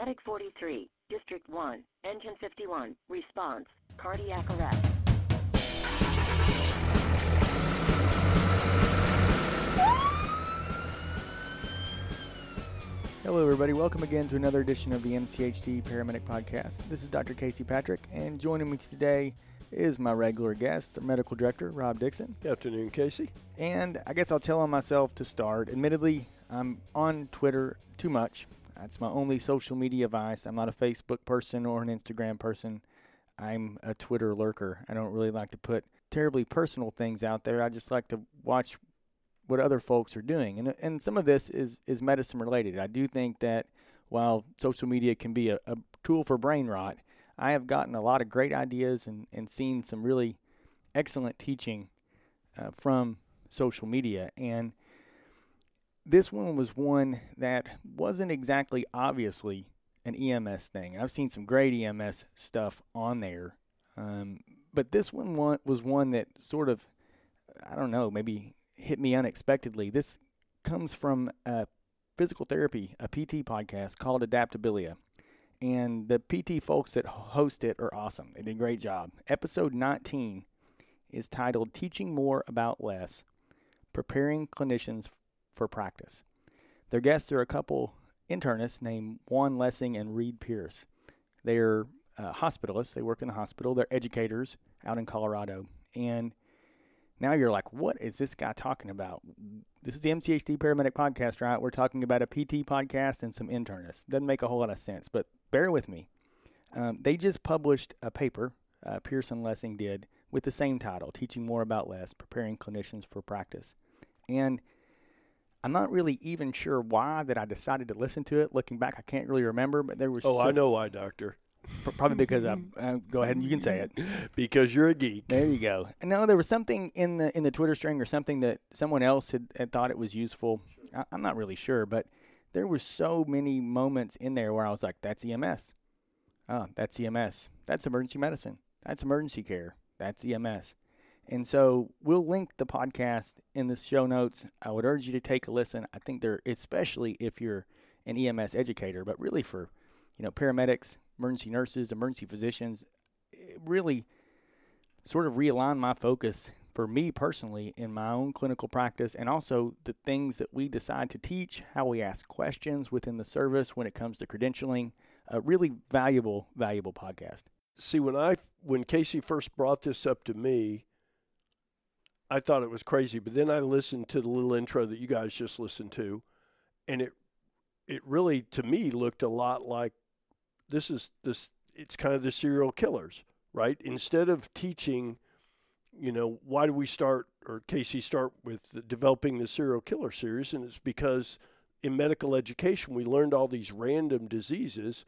Medic 43, District 1, Engine 51, response, cardiac arrest. Hello, everybody. Welcome again to another edition of the MCHD Paramedic Podcast. This is Dr. Casey Patrick, and joining me today is my regular guest, our Medical Director Rob Dixon. Good afternoon, Casey. And I guess I'll tell on myself to start. Admittedly, I'm on Twitter too much. That's my only social media vice. I'm not a Facebook person or an Instagram person. I'm a Twitter lurker. I don't really like to put terribly personal things out there. I just like to watch what other folks are doing. And and some of this is is medicine related. I do think that while social media can be a, a tool for brain rot, I have gotten a lot of great ideas and, and seen some really excellent teaching uh, from social media. And this one was one that wasn't exactly obviously an EMS thing. I've seen some great EMS stuff on there, um, but this one was one that sort of, I don't know, maybe hit me unexpectedly. This comes from a physical therapy, a PT podcast called Adaptabilia. And the PT folks that host it are awesome. They did a great job. Episode 19 is titled Teaching More About Less Preparing Clinicians for practice. Their guests are a couple internists named Juan Lessing and Read Pierce. They're uh, hospitalists. They work in the hospital. They're educators out in Colorado. And now you're like, what is this guy talking about? This is the MCHD Paramedic Podcast, right? We're talking about a PT podcast and some internists. Doesn't make a whole lot of sense, but bear with me. Um, they just published a paper, uh, Pierce and Lessing did, with the same title, Teaching More About Less Preparing Clinicians for Practice. And I'm not really even sure why that I decided to listen to it. Looking back, I can't really remember, but there was. Oh, so, I know why, Doctor. Probably because I uh, go ahead and you can say it. because you're a geek. There you go. No, there was something in the in the Twitter string or something that someone else had, had thought it was useful. I, I'm not really sure, but there were so many moments in there where I was like, "That's EMS. Oh, that's EMS. That's emergency medicine. That's emergency care. That's EMS." And so we'll link the podcast in the show notes. I would urge you to take a listen. I think they're especially if you're an EMS educator, but really for you know paramedics, emergency nurses, emergency physicians, really sort of realign my focus for me personally in my own clinical practice and also the things that we decide to teach, how we ask questions within the service when it comes to credentialing. A really valuable, valuable podcast. See, when I when Casey first brought this up to me, I thought it was crazy. But then I listened to the little intro that you guys just listened to, and it it really to me looked a lot like this is this. It's kind of the serial killers, right? Instead of teaching, you know, why do we start or Casey start with developing the serial killer series, and it's because in medical education we learned all these random diseases,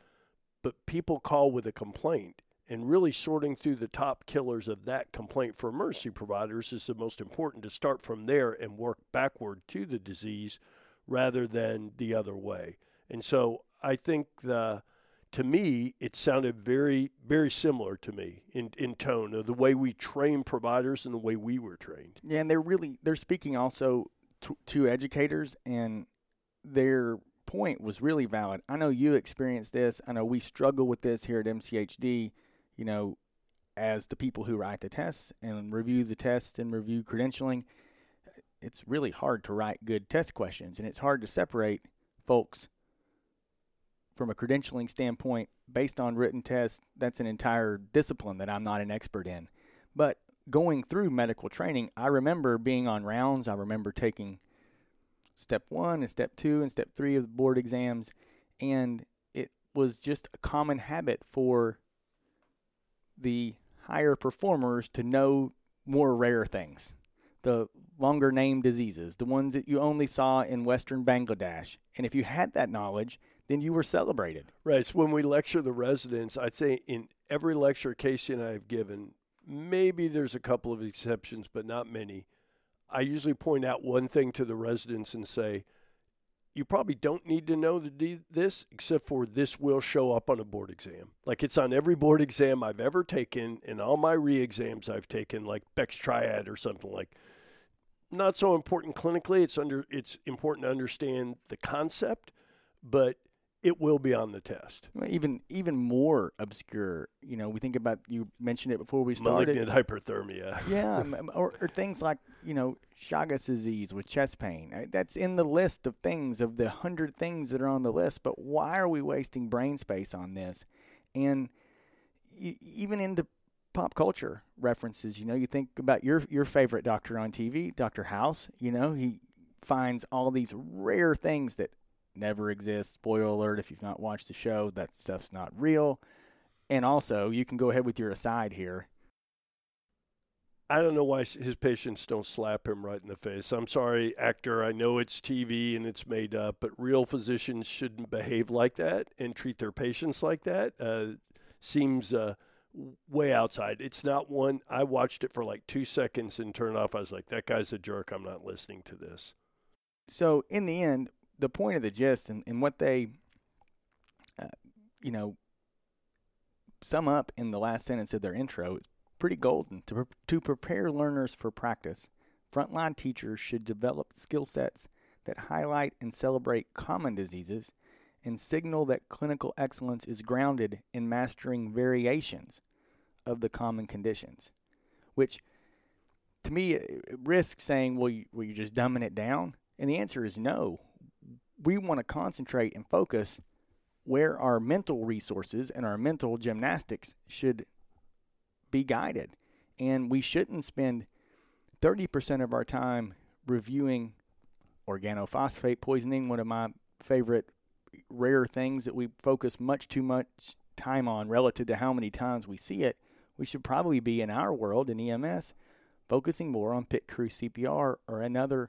but people call with a complaint and really sorting through the top killers of that complaint for emergency providers is the most important to start from there and work backward to the disease rather than the other way. And so I think the to me it sounded very very similar to me in in tone of the way we train providers and the way we were trained. Yeah, and they're really they're speaking also to, to educators and their point was really valid. I know you experienced this. I know we struggle with this here at MCHD you know, as the people who write the tests and review the tests and review credentialing, it's really hard to write good test questions and it's hard to separate folks from a credentialing standpoint based on written tests. That's an entire discipline that I'm not an expert in. But going through medical training, I remember being on rounds, I remember taking step one and step two and step three of the board exams, and it was just a common habit for the higher performers to know more rare things, the longer name diseases, the ones that you only saw in Western Bangladesh. And if you had that knowledge, then you were celebrated. Right. So when we lecture the residents, I'd say in every lecture Casey and I have given, maybe there's a couple of exceptions, but not many. I usually point out one thing to the residents and say, you probably don't need to know to this except for this will show up on a board exam. Like it's on every board exam I've ever taken and all my re-exams I've taken, like Beck's Triad or something like. Not so important clinically. It's under. It's important to understand the concept, but it will be on the test. Even even more obscure. You know, we think about you mentioned it before we started. Malignant hyperthermia. yeah, or, or, things like you know Chagas disease with chest pain. That's in the list of things of the hundred things that are on the list. But why are we wasting brain space on this? And even in the pop culture references, you know, you think about your your favorite doctor on TV, Doctor House. You know, he finds all these rare things that never exists. Spoiler alert if you've not watched the show, that stuff's not real. And also, you can go ahead with your aside here. I don't know why his patients don't slap him right in the face. I'm sorry, actor. I know it's TV and it's made up, but real physicians shouldn't behave like that and treat their patients like that. Uh, seems uh, way outside. It's not one. I watched it for like two seconds and turned off. I was like, that guy's a jerk. I'm not listening to this. So, in the end, the point of the gist and, and what they, uh, you know, sum up in the last sentence of their intro is pretty golden. To, pre- to prepare learners for practice, frontline teachers should develop skill sets that highlight and celebrate common diseases and signal that clinical excellence is grounded in mastering variations of the common conditions, which to me risks saying, well, you, well, you're just dumbing it down. And the answer is no we want to concentrate and focus where our mental resources and our mental gymnastics should be guided. And we shouldn't spend 30% of our time reviewing organophosphate poisoning, one of my favorite rare things that we focus much too much time on relative to how many times we see it. We should probably be in our world in EMS focusing more on pit crew CPR or another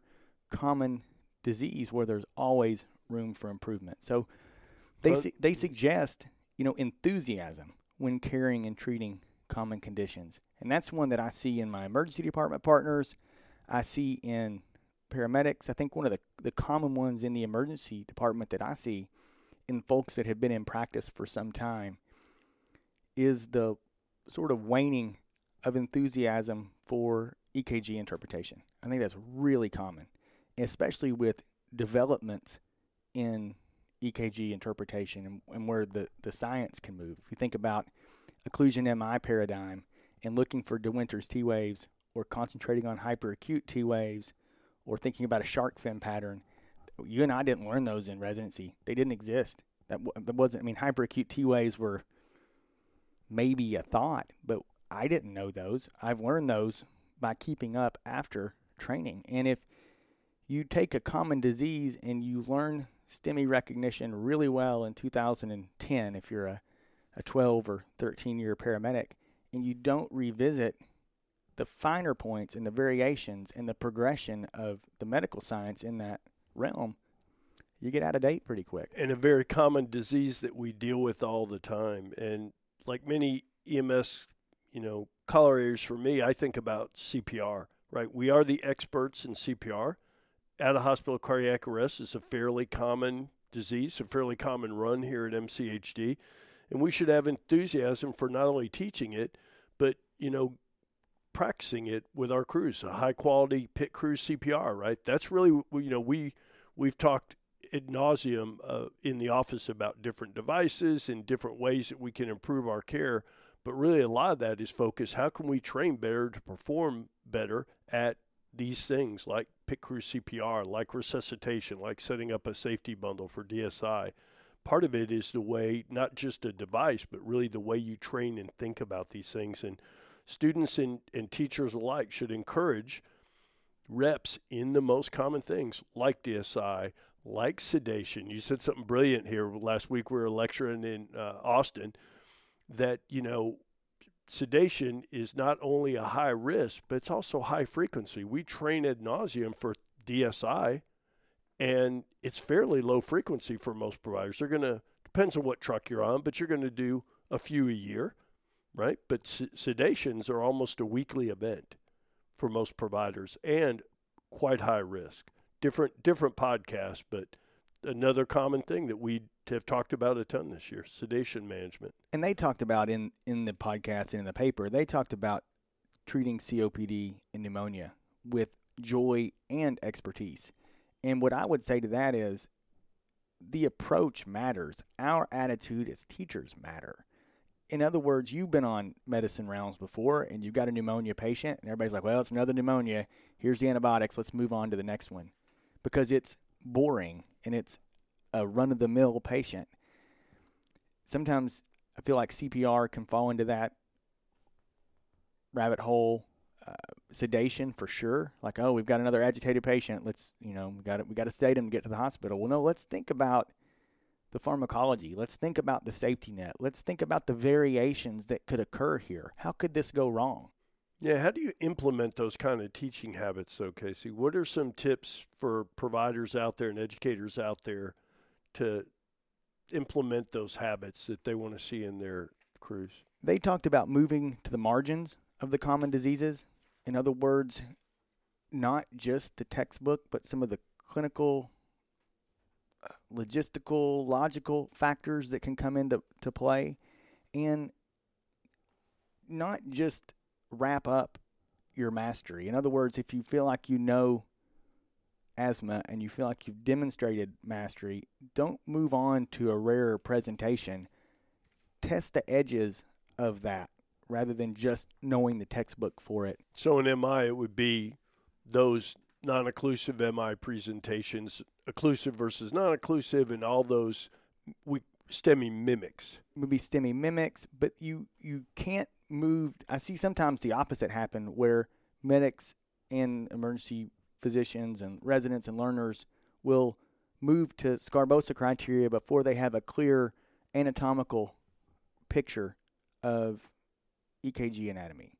common disease where there's always room for improvement. So they su- they suggest you know enthusiasm when caring and treating common conditions, and that's one that I see in my emergency department partners. I see in paramedics. I think one of the the common ones in the emergency department that I see in folks that have been in practice for some time is the sort of waning of enthusiasm for EKG interpretation. I think that's really common especially with developments in EKG interpretation and, and, where the, the science can move. If you think about occlusion MI paradigm and looking for De Winter's T waves or concentrating on hyperacute T waves or thinking about a shark fin pattern, you and I didn't learn those in residency. They didn't exist. That, that wasn't, I mean, hyperacute T waves were maybe a thought, but I didn't know those. I've learned those by keeping up after training. And if you take a common disease and you learn STEMI recognition really well in 2010 if you're a, a 12 or 13 year paramedic and you don't revisit the finer points and the variations and the progression of the medical science in that realm, you get out of date pretty quick. And a very common disease that we deal with all the time. And like many EMS, you know, color for me, I think about CPR, right? We are the experts in CPR out of hospital cardiac arrest is a fairly common disease, a fairly common run here at MCHD. And we should have enthusiasm for not only teaching it, but, you know, practicing it with our crews, a high quality pit crew CPR, right? That's really, you know, we, we've talked ad nauseum uh, in the office about different devices and different ways that we can improve our care. But really, a lot of that is focused how can we train better to perform better at these things like pit crew CPR, like resuscitation, like setting up a safety bundle for DSI. Part of it is the way, not just a device, but really the way you train and think about these things. And students and, and teachers alike should encourage reps in the most common things like DSI, like sedation. You said something brilliant here last week. We were lecturing in uh, Austin that, you know, sedation is not only a high risk, but it's also high frequency. We train ad nauseum for DSI, and it's fairly low frequency for most providers. They're going to, depends on what truck you're on, but you're going to do a few a year, right? But sedations are almost a weekly event for most providers and quite high risk. Different different podcasts, but another common thing that we have talked about a ton this year sedation management and they talked about in in the podcast and in the paper they talked about treating copd and pneumonia with joy and expertise and what i would say to that is the approach matters. Our attitude as teachers matter. In other words, you've been on medicine rounds before and you've got a pneumonia patient, and everybody's like, well, it's another pneumonia. Here's the antibiotics. Let's move on to the next one. Because it's boring and it's a run of the mill patient. Sometimes I feel like CPR can fall into that rabbit hole. Uh, sedation for sure. Like, oh, we've got another agitated patient. Let's, you know, we got to, we got to sedate him to get to the hospital. Well, no, let's think about the pharmacology. Let's think about the safety net. Let's think about the variations that could occur here. How could this go wrong? Yeah, how do you implement those kind of teaching habits, though, Casey? What are some tips for providers out there and educators out there to implement those habits that they want to see in their crews? They talked about moving to the margins of the common diseases. In other words, not just the textbook, but some of the clinical, uh, logistical, logical factors that can come into to play, and not just wrap up your mastery. In other words, if you feel like you know asthma and you feel like you've demonstrated mastery, don't move on to a rarer presentation. Test the edges of that rather than just knowing the textbook for it. So in MI, it would be those non-occlusive MI presentations, occlusive versus non-occlusive, and all those we STEMI mimics. Would be STEMI mimics, but you you can't move. I see sometimes the opposite happen where medics and emergency physicians and residents and learners will move to Sgarbossa criteria before they have a clear anatomical picture of EKG anatomy.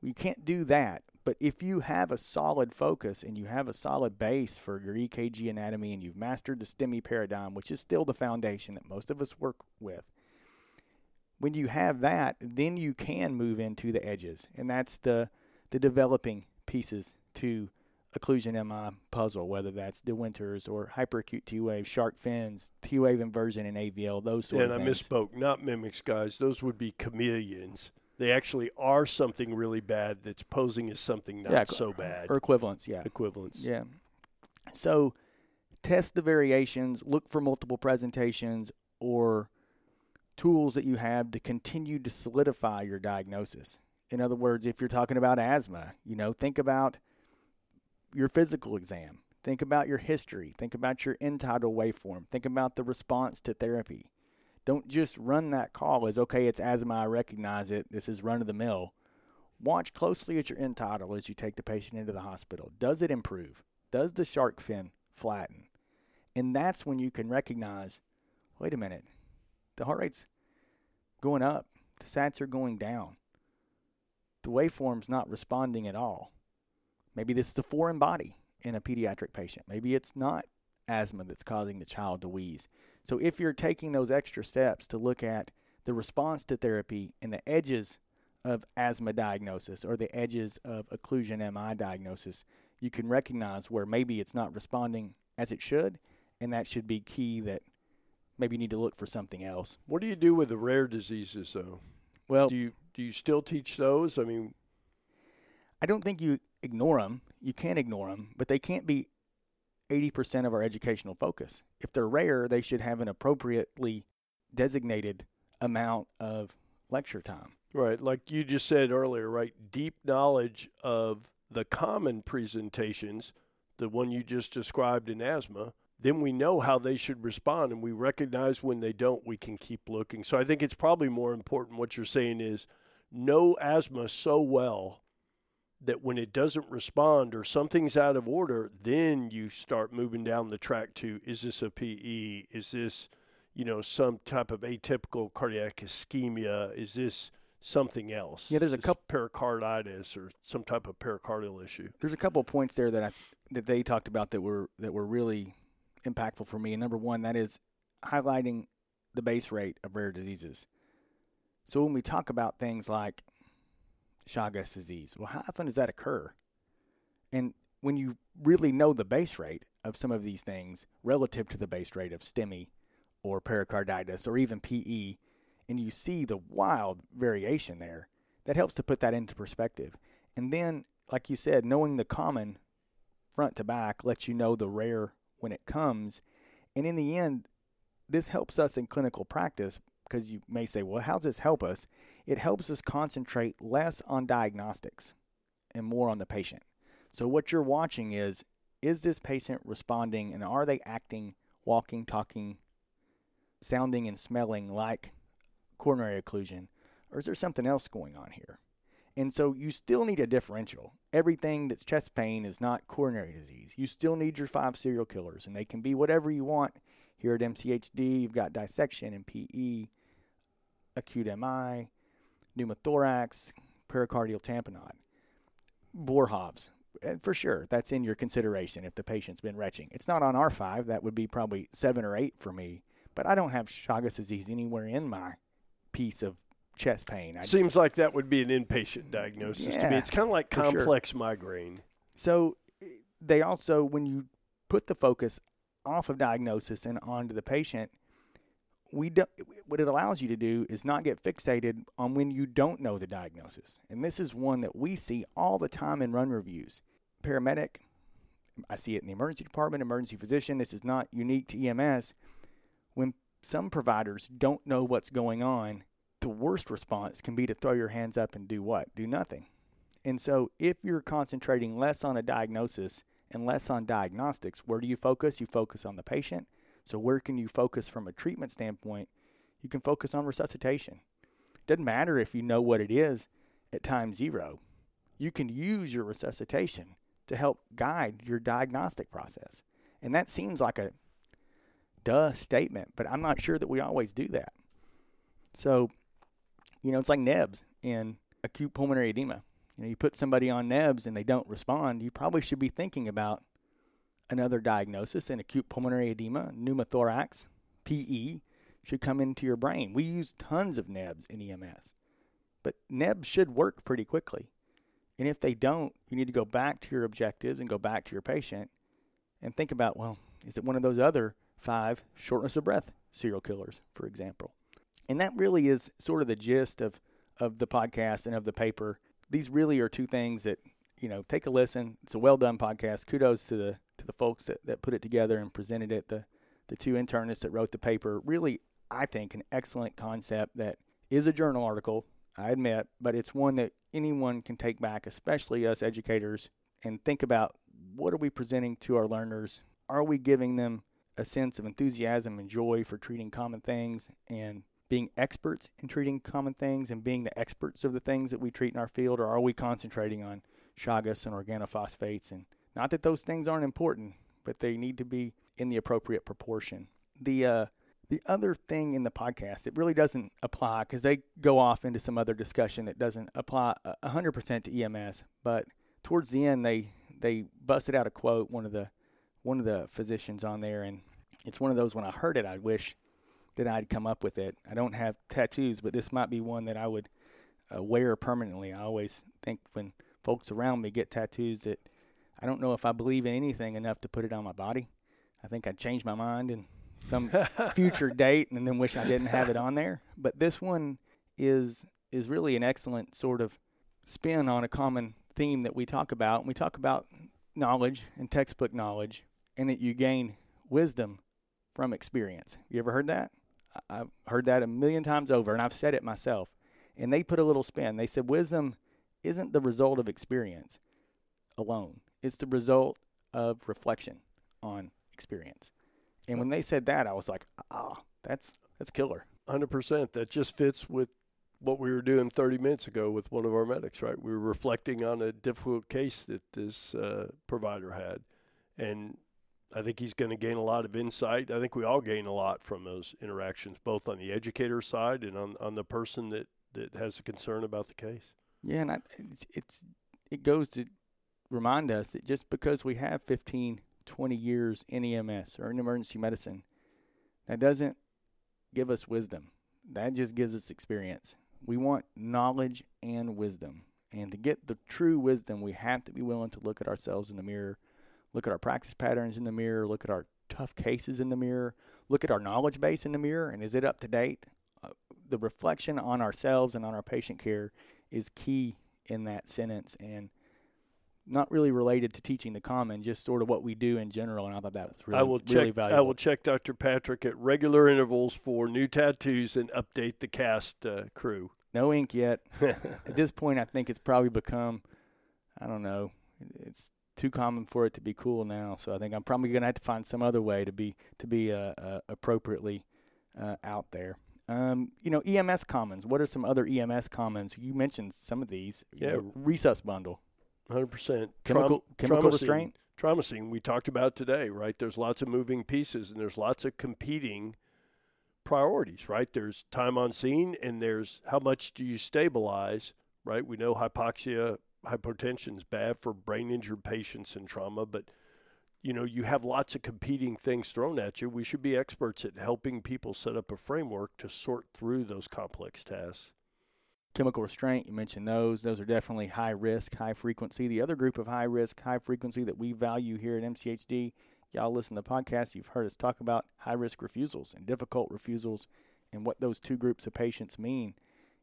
You can't do that, but if you have a solid focus and you have a solid base for your EKG anatomy and you've mastered the STEMI paradigm, which is still the foundation that most of us work with, when you have that, then you can move into the edges, and that's the the developing pieces to occlusion MI puzzle, whether that's De Winters or hyperacute T wave, shark fins, T wave inversion and AVL, those sort and of things. And I misspoke, not mimics, guys. Those would be chameleons they actually are something really bad that's posing as something not yeah, so bad. Or equivalents, yeah. Equivalents. Yeah. So test the variations, look for multiple presentations or tools that you have to continue to solidify your diagnosis. In other words, if you're talking about asthma, you know, think about your physical exam. Think about your history. Think about your end tidal waveform. Think about the response to therapy. Don't just run that call as okay, it's asthma, I recognize it. This is run of the mill. Watch closely at your end tidal as you take the patient into the hospital. Does it improve? Does the shark fin flatten? And that's when you can recognize wait a minute, the heart rate's going up, the sats are going down, the waveform's not responding at all. Maybe this is a foreign body in a pediatric patient. Maybe it's not asthma that's causing the child to wheeze. So if you're taking those extra steps to look at the response to therapy and the edges of asthma diagnosis or the edges of occlusion MI diagnosis, you can recognize where maybe it's not responding as it should, and that should be key that maybe you need to look for something else. What do you do with the rare diseases though? Well, do you do you still teach those? I mean, I don't think you ignore them. You can't ignore them, but they can't be 80% of our educational focus. If they're rare, they should have an appropriately designated amount of lecture time. Right. Like you just said earlier, right? Deep knowledge of the common presentations, the one you just described in asthma, then we know how they should respond and we recognize when they don't, we can keep looking. So I think it's probably more important what you're saying is know asthma so well that when it doesn't respond or something's out of order, then you start moving down the track to is this a PE? Is this, you know, some type of atypical cardiac ischemia? Is this something else? Yeah, there's a couple pericarditis or some type of pericardial issue. There's a couple of points there that I that they talked about that were that were really impactful for me. And number one, that is highlighting the base rate of rare diseases. So when we talk about things like Chagas disease. Well, how often does that occur? And when you really know the base rate of some of these things relative to the base rate of STEMI or pericarditis or even PE, and you see the wild variation there, that helps to put that into perspective. And then, like you said, knowing the common front to back lets you know the rare when it comes. And in the end, this helps us in clinical practice because you may say, well, how does this help us? It helps us concentrate less on diagnostics and more on the patient. So, what you're watching is is this patient responding and are they acting, walking, talking, sounding, and smelling like coronary occlusion? Or is there something else going on here? And so you still need a differential. Everything that's chest pain is not coronary disease. You still need your five serial killers, and they can be whatever you want. Here at MCHD, you've got dissection and PE, acute MI, pneumothorax, pericardial tamponade, Boerhaave. Eh, for sure, that's in your consideration if the patient's been retching. It's not on R5. That would be probably seven or eight for me. But I don't have Chagas disease anywhere in my piece of chest pain. I, Seems like that would be an inpatient diagnosis to me. It's kind of like for sure. complex migraine. So they also, when you put the focus off of diagnosis and onto the patient, we do, what it allows you to do is not get fixated on when you don't know the diagnosis. And this is one that we see all the time in run reviews. Paramedic, I see it in the emergency department, emergency physician. This is not unique to EMS. When some providers don't know what's going on, the worst response can be to throw your hands up and do what? Do nothing. And so, if you're concentrating less on a diagnosis and less on diagnostics, where do you focus? You focus on the patient. So, where can you focus from a treatment standpoint? You can focus on resuscitation. Doesn't matter if you know what it is at time zero. You can use your resuscitation to help guide your diagnostic process. And that seems like a duh statement, but I'm not sure that we always do that. So, you know, it's like NEBS in acute pulmonary edema. You know, you put somebody on NEBS and they don't respond, you probably should be thinking about another diagnosis in acute pulmonary edema, pneumothorax, PE should come into your brain. We use tons of NEBS in EMS, but NEBS should work pretty quickly. And if they don't, you need to go back to your objectives and go back to your patient and think about, well, is it one of those other five shortness of breath serial killers, for example? And that really is sort of the gist of, of the podcast and of the paper. These really are two things that, you know, take a listen. It's a well done podcast. Kudos to the to the folks that, that put it together and presented it, the the two internists that wrote the paper. Really, I think an excellent concept that is a journal article, I admit, but it's one that anyone can take back, especially us educators, and think about what are we presenting to our learners? Are we giving them a sense of enthusiasm and joy for treating common things and being experts in treating common things and being the experts of the things that we treat in our field, or are we concentrating on Chagas and organophosphates? And not that those things aren't important, but they need to be in the appropriate proportion. The uh, the other thing in the podcast, it really doesn't apply because they go off into some other discussion that doesn't apply a 100% to EMS. But towards the end, they they busted out a quote one of the one of the physicians on there, and it's one of those when I heard it, I wish that I'd come up with it. I don't have tattoos, but this might be one that I would uh, wear permanently. I always think when folks around me get tattoos that I don't know if I believe in anything enough to put it on my body. I think I'd change my mind in some future date and then wish I didn't have it on there. But this one is is really an excellent sort of spin on a common theme that we talk about. And we talk about knowledge and textbook knowledge and that you gain wisdom from experience. You ever heard that? I've heard that a million times over and I've said it myself. And they put a little spin. They said wisdom isn't the result of experience alone. It's the result of reflection on experience. And when they said that, I was like, "Ah, that's that's killer." Hundred percent. That just fits with what we were doing 30 minutes ago with one of our medics. Right, we were reflecting on a difficult case that this uh, provider had, and I think he's going to gain a lot of insight. I think we all gain a lot from those interactions, both on the educator side and on on the person that that has a concern about the case. Yeah, and I, it's, it's it goes to remind us that just because we have 15, 20 years in EMS or in emergency medicine, that doesn't give us wisdom. That just gives us experience. We want knowledge and wisdom. And to get the true wisdom, we have to be willing to look at ourselves in the mirror, look at our practice patterns in the mirror, look at our tough cases in the mirror, look at our knowledge base in the mirror, and is it up to date? Uh, the reflection on ourselves and on our patient care is key in that sentence. And not really related to teaching the common, just sort of what we do in general. And I thought that was really, I will really check. valuable. I will check Dr. Patrick at regular intervals for new tattoos and update the cast uh, crew. No ink yet. At this point, I think it's probably become, I don't know, it's too common for it to be cool now. So I think I'm probably going to have to find some other way to be to be uh, uh, appropriately uh, out there. Um, you know, EMS commons. What are some other EMS commons? You mentioned some of these. Yeah. resus bundle, Hundred percent. chemical chemical restraint. Trauma scene we talked about today, right? There's lots of moving pieces and there's lots of competing priorities, right? There's time on scene and there's how much do you stabilize, right? We know hypoxia, hypotension is bad for brain injured patients and trauma, but you know, you have lots of competing things thrown at you. We should be experts at helping people set up a framework to sort through those complex tasks. chemical restraint, you mentioned those. Those are definitely high risk, high frequency. The other group of high risk, high frequency that we value here at MCHD, y'all listen to the podcast, you've heard us talk about high risk refusals and difficult refusals and what those two groups of patients mean.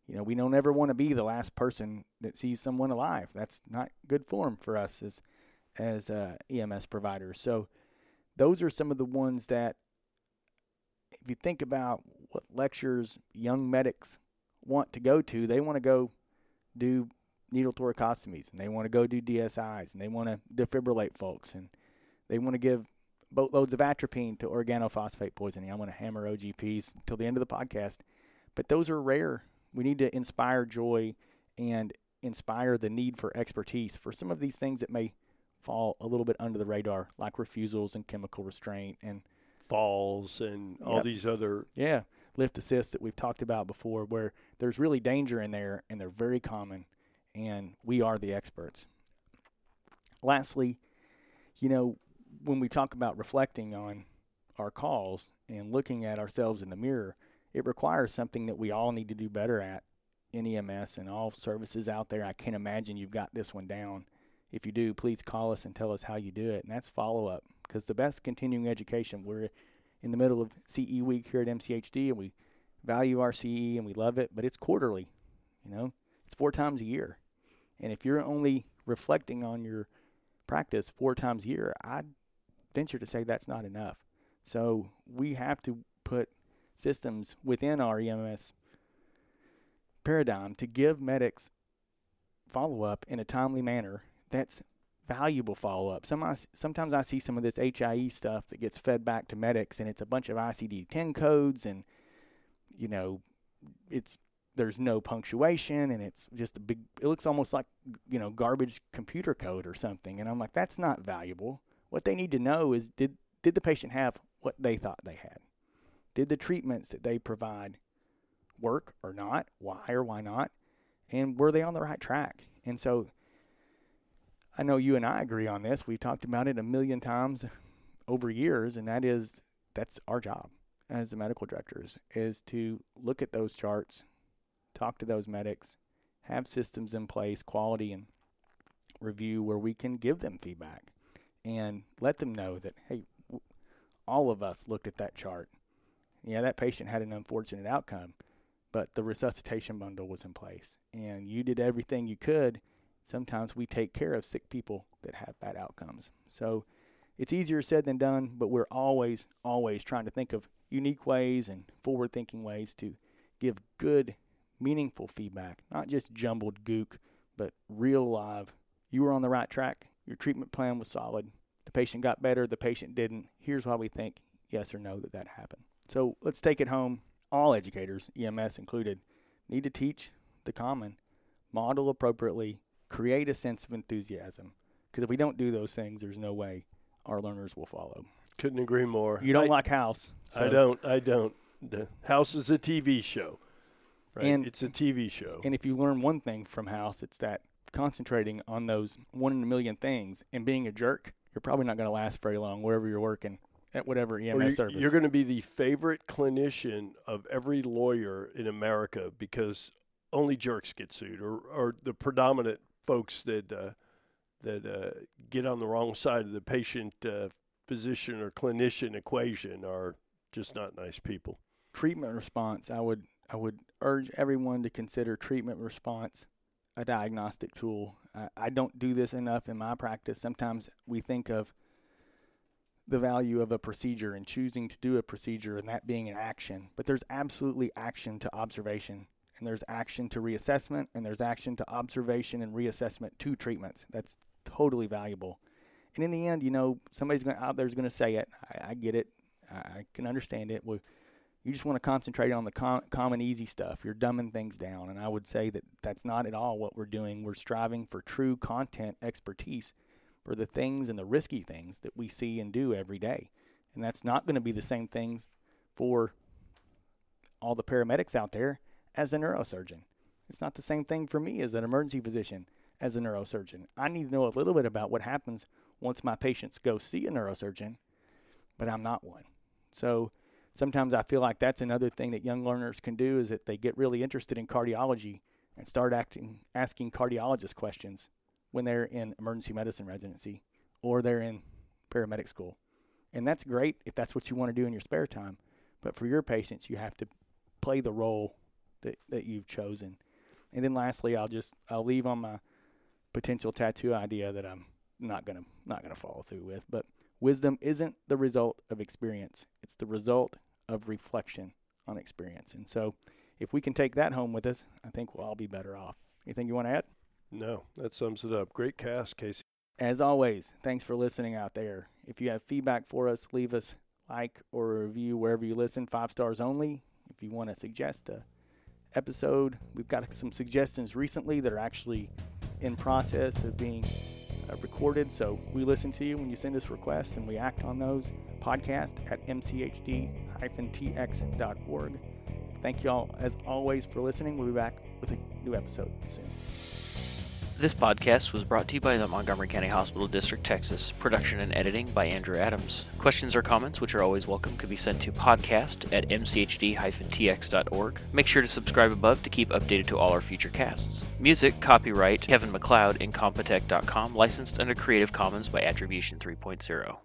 You know, we don't ever want to be the last person that sees someone alive. That's not good form for us as as uh, EMS providers. So those are some of the ones that if you think about what lectures young medics want to go to. They want to go do needle thoracostomies and they want to go do DSIs and they want to defibrillate folks and they want to give boatloads of atropine to organophosphate poisoning. I want to hammer OGPs till the end of the podcast. But those are rare. We need to inspire joy and inspire the need for expertise for some of these things that may fall a little bit under the radar, like refusals and chemical restraint and Falls and all Yep. these other yeah, lift assists that we've talked about before, where there's really danger in there and they're very common, and we are the experts. Lastly, you know, when we talk about reflecting on our calls and looking at ourselves in the mirror, it requires something that we all need to do better at in EMS and all services out there. I can't imagine you've got this one down. If you do, please call us and tell us how you do it. And that's follow up because the best continuing education, we're in the middle of CE week here at MCHD and we value our CE and we love it, but it's quarterly. You know, it's four times a year. And if you're only reflecting on your practice four times a year, I'd venture to say that's not enough. So we have to put systems within our EMS paradigm to give medics follow up in a timely manner that's valuable follow up. Some sometimes I see some of this HIE stuff that gets fed back to medics, and it's a bunch of ICD 10 codes, and you know, it's there's no punctuation, and it's just a big. It looks almost like you know garbage computer code or something, and I'm like, that's not valuable. What they need to know is did did the patient have what they thought they had? Did the treatments that they provide work or not? Why or why not? And were they on the right track? And so I know you and I agree on this. We've talked about it a million times over years, and that is that's our job as the medical directors is to look at those charts, talk to those medics, have systems in place, quality and review where we can give them feedback and let them know that hey, all of us looked at that chart. Yeah, that patient had an unfortunate outcome, but the resuscitation bundle was in place, and you did everything you could sometimes we take care of sick people that have bad outcomes. So it's easier said than done, but we're always, always trying to think of unique ways and forward thinking ways to give good, meaningful feedback, not just jumbled gook, but real live. You were on the right track. Your treatment plan was solid. The patient got better. The patient didn't. Here's why we think yes or no that that happened. So let's take it home. All educators, EMS included, need to teach the common, model appropriately, create a sense of enthusiasm. Because if we don't do those things, there's no way our learners will follow. couldn't agree more. You don't I, like house. I don't. I don't. The house is a TV show. Right? And- it's a TV show. And if you learn one thing from house, it's that concentrating on those one in a million things and being a jerk, you're probably not going to last very long wherever you're working at whatever EMS you, service. You're going to be the favorite clinician of every lawyer in America because only jerks get sued, or, or the predominant folks that uh, that uh, get on the wrong side of the patient uh, physician or clinician equation are just not nice people. treatment response, I would I would urge everyone to consider treatment response a diagnostic tool. I, I don't do this enough in my practice. Sometimes we think of the value of a procedure and choosing to do a procedure and that being an action, but there's absolutely action to observation and there's action to reassessment and there's action to observation and reassessment to treatments. That's totally valuable. And in the end, you know, somebody's going out there's going to say it. I, I, get it. I, can understand it. You just want to concentrate on the com- common easy stuff. You're dumbing things down, and I would say that that's not at all what we're doing. We're striving for true content expertise for the things and the risky things that we see and do every day, and that's not going to be the same things for all the paramedics out there as a neurosurgeon. It's not the same thing for me as an emergency physician as a neurosurgeon. I need to know a little bit about what happens once my patients go see a neurosurgeon, but I'm not one. So sometimes I feel like that's another thing that young learners can do is that they get really interested in cardiology and start acting asking cardiologist questions when they're in emergency medicine residency or they're in paramedic school. And that's great if that's what you want to do in your spare time. But for your patients, you have to play the role that, that you've chosen. And then lastly, I'll just I'll leave on my potential tattoo idea that I'm not gonna not gonna follow through with. But wisdom isn't the result of experience; it's the result of reflection on experience. And so, if we can take that home with us, I think we'll all be better off. Anything you want to add? No, that sums it up. Great cast, Casey. As always, thanks for listening out there. If you have feedback for us, leave us like or review wherever you listen. Five stars only. If you want to suggest a episode. We've got some suggestions recently that are actually in process of being uh, recorded. So we listen to you when you send us requests and we act on those. Podcast at mchd-tx.org. Thank you all, as always, for listening. We'll be back with a new episode soon. This podcast was brought to you by the Montgomery County Hospital District, Texas. Production and editing by Andrew Adams. Questions or comments, which are always welcome, can be sent to podcast at mchd-tx.org. Make sure to subscribe above to keep updated to all our future casts. Music, copyright Kevin MacLeod, Incompetech.com, licensed under Creative Commons by Attribution 3.0.